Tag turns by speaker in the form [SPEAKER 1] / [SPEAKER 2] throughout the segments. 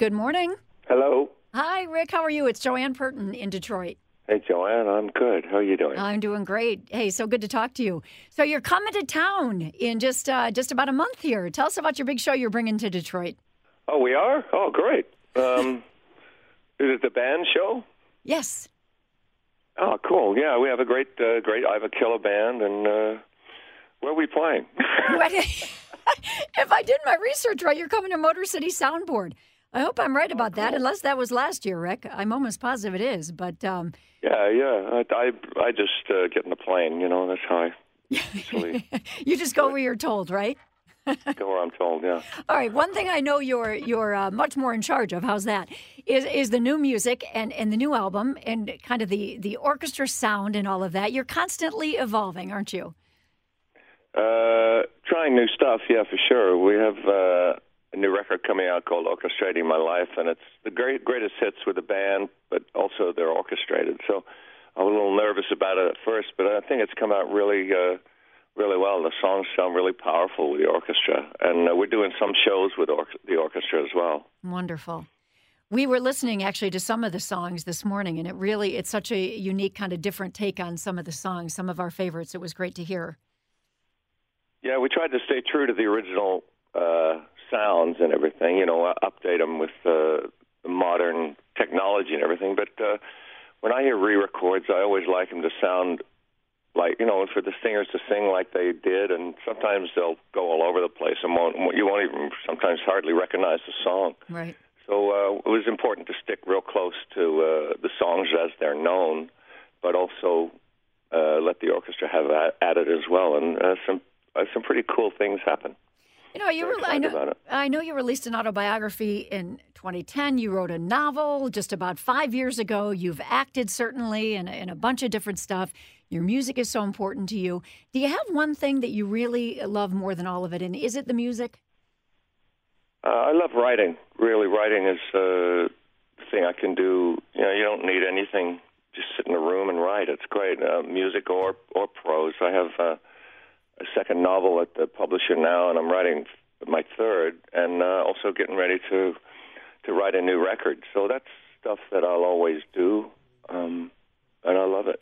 [SPEAKER 1] Good morning.
[SPEAKER 2] Hello.
[SPEAKER 1] Hi, Rick. How are you? It's Joanne Purtan in Detroit.
[SPEAKER 2] Hey, Joanne. I'm good. How are you doing?
[SPEAKER 1] I'm doing great. Hey, so good to talk to you. So you're coming to town in just uh, just about a month here. Tell us about your big show you're bringing to Detroit.
[SPEAKER 2] Oh, we are. Oh, great. Um, is it the band show?
[SPEAKER 1] Yes.
[SPEAKER 2] Oh, cool. Yeah, we have a great, uh, great. I have a killer band, and uh, where are we playing?
[SPEAKER 1] if I did my research right, you're coming to Motor City Soundboard. I hope I'm right about that, unless that was last year, Rick. I'm almost positive it is. But um,
[SPEAKER 2] yeah, yeah. I, I, I just uh, get in the plane. You know, that's how I.
[SPEAKER 1] you just go where you're told, right?
[SPEAKER 2] go where I'm told. Yeah.
[SPEAKER 1] All right. One thing I know you're you're uh, much more in charge of. How's that? Is is the new music and and the new album and kind of the the orchestra sound and all of that. You're constantly evolving, aren't you?
[SPEAKER 2] Uh, trying new stuff. Yeah, for sure. We have. A new record coming out called Orchestrating My Life, and it's the great greatest hits with the band, but also they're orchestrated. So I was a little nervous about it at first, but I think it's come out really, uh, really well. The songs sound really powerful with the orchestra, and uh, we're doing some shows with or- the orchestra as well.
[SPEAKER 1] Wonderful. We were listening actually to some of the songs this morning, and it really it's such a unique kind of different take on some of the songs, some of our favorites. It was great to hear.
[SPEAKER 2] Yeah, we tried to stay true to the original uh, sounds and everything. You know, update them with uh, modern technology and everything. But uh, when I hear re-records, I always like them to sound like you know, for the singers to sing like they did, and sometimes they'll go all over the place and won't you won't even sometimes hardly recognize the song.
[SPEAKER 1] Right.
[SPEAKER 2] So uh, it was important to stick real close to uh, the songs as they're known, but also uh, let the orchestra have at it as well, and uh, some uh, some pretty cool things happen.
[SPEAKER 1] You know, you re- I know I know you released an autobiography in 2010. You wrote a novel just about five years ago. You've acted certainly in, in a bunch of different stuff. Your music is so important to you. Do you have one thing that you really love more than all of it, and is it the music?
[SPEAKER 2] Uh, I love writing. Really, writing is uh, the thing I can do. You know, you don't need anything. Just sit in a room and write. It's great. Uh, music or or prose. I have. Uh, a second novel at the publisher now, and I'm writing my third, and uh, also getting ready to to write a new record. So that's stuff that I'll always do, um, and I love it.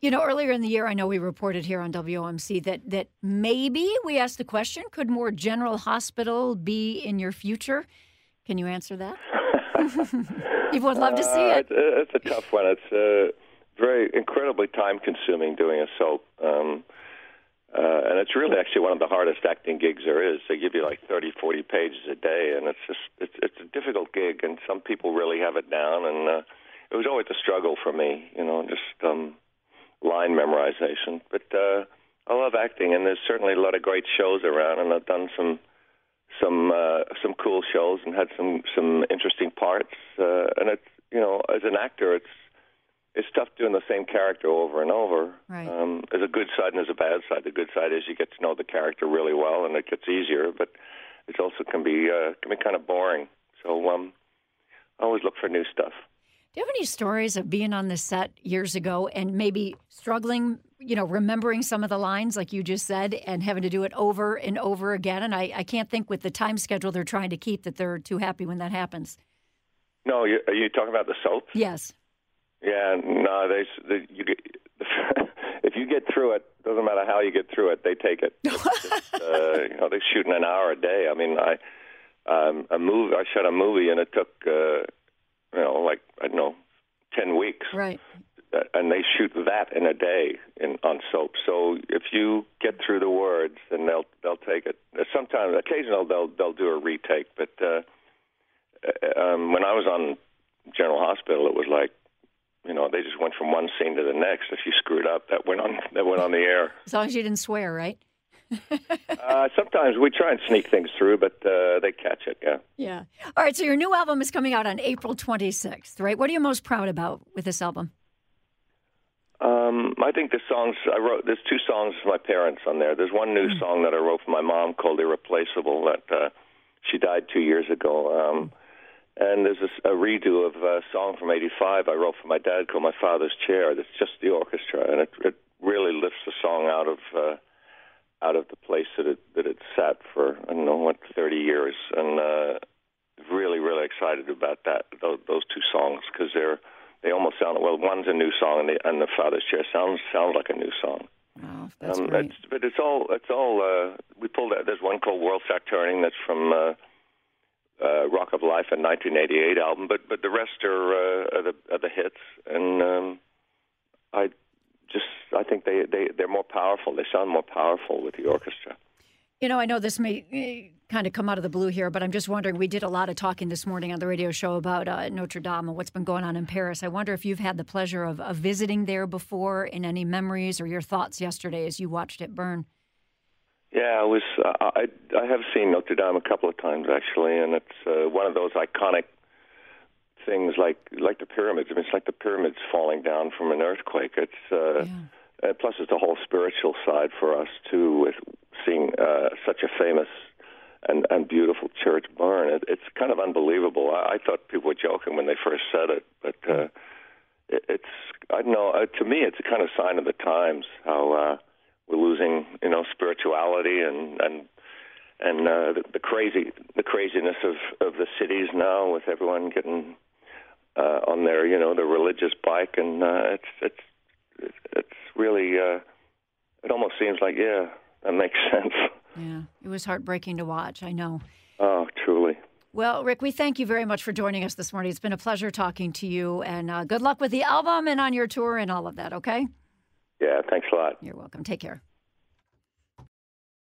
[SPEAKER 1] You know, earlier in the year, I know we reported here on WOMC that that maybe we asked the question: Could more General Hospital be in your future? Can you answer that? People would love to see
[SPEAKER 2] it. Uh, it's, it's, a tough one. It's uh, very incredibly time consuming doing a soap. Um, uh, and it's really actually one of the hardest acting gigs there is. They give you like 30, 40 pages a day, and it's just it's it's a difficult gig. And some people really have it down, and uh, it was always a struggle for me, you know, just um, line memorization. But uh, I love acting, and there's certainly a lot of great shows around, and I've done some some uh, some cool shows and had some some interesting parts. Uh, and it's you know, as an actor, it's it's tough doing the same character over and over.
[SPEAKER 1] Right.
[SPEAKER 2] Um, there's a good side and there's a bad side. The good side is you get to know the character really well, and it gets easier. But it also can be uh, can be kind of boring. So um, I always look for new stuff.
[SPEAKER 1] Do you have any stories of being on the set years ago and maybe struggling, you know, remembering some of the lines like you just said and having to do it over and over again? And I, I can't think with the time schedule they're trying to keep that they're too happy when that happens.
[SPEAKER 2] No, you, are you talking about the soap?
[SPEAKER 1] Yes.
[SPEAKER 2] Yeah, no, they, they you get if you get through it, doesn't matter how you get through it, they take it. just, uh, you know, they're shooting an hour a day. I mean, I um, a movie. I shot a movie, and it took uh, you know, like I don't know, ten weeks.
[SPEAKER 1] Right.
[SPEAKER 2] Uh, and they shoot that in a day in on soap. So if you get through the words, then they'll they'll take it. Sometimes, occasionally, they'll they'll do a retake. But uh, uh um, when I was on General Hospital, it was like you know, they just went from one scene to the next. If you screwed up, that went on that went on the air.
[SPEAKER 1] As long as you didn't swear, right?
[SPEAKER 2] uh, sometimes we try and sneak things through, but uh, they catch it. Yeah.
[SPEAKER 1] Yeah. All right. So your new album is coming out on April 26th, right? What are you most proud about with this album?
[SPEAKER 2] Um, I think the songs I wrote. There's two songs for my parents on there. There's one new mm. song that I wrote for my mom called "Irreplaceable" that uh, she died two years ago. Um, and there's a, a redo of a song from '85 I wrote for my dad called "My Father's Chair." That's just the orchestra, and it, it really lifts the song out of uh, out of the place that it that it sat for I don't know what 30 years, and uh, really, really excited about that those, those two songs because they're they almost sound well. One's a new song, and the and the Father's Chair sounds sounds like a new song.
[SPEAKER 1] Wow, that's um, great. It's,
[SPEAKER 2] but it's all it's all uh, we pulled out. There's one called World Start Turning that's from uh, uh, Rock of Life, and 1988 album. But but the rest are, uh, are the are the hits, and um, I just I think they they they're more powerful. They sound more powerful with the orchestra.
[SPEAKER 1] You know, I know this may eh, kind of come out of the blue here, but I'm just wondering. We did a lot of talking this morning on the radio show about uh, Notre Dame and what's been going on in Paris. I wonder if you've had the pleasure of, of visiting there before, in any memories or your thoughts yesterday as you watched it burn.
[SPEAKER 2] Yeah, I was. Uh, I I have seen Notre Dame a couple of times actually, and it's uh, one of those iconic things like like the pyramids. I mean, it's like the pyramids falling down from an earthquake. It's uh, yeah. uh, plus it's a whole spiritual side for us too, with seeing uh, such a famous and, and beautiful church burn. It, it's kind of unbelievable. I, I thought people were joking when they first said it, but uh, it, it's I don't know. Uh, to me, it's a kind of sign of the times how uh, losing, you know, spirituality and and and uh, the, the crazy the craziness of of the cities now with everyone getting uh, on their you know their religious bike, and uh, it's it's it's really uh, it almost seems like yeah that makes sense.
[SPEAKER 1] Yeah, it was heartbreaking to watch. I know.
[SPEAKER 2] Oh, truly.
[SPEAKER 1] Well, Rick, we thank you very much for joining us this morning. It's been a pleasure talking to you, and uh, good luck with the album and on your tour and all of that. Okay.
[SPEAKER 2] Yeah, thanks a lot.
[SPEAKER 1] You're welcome. Take care.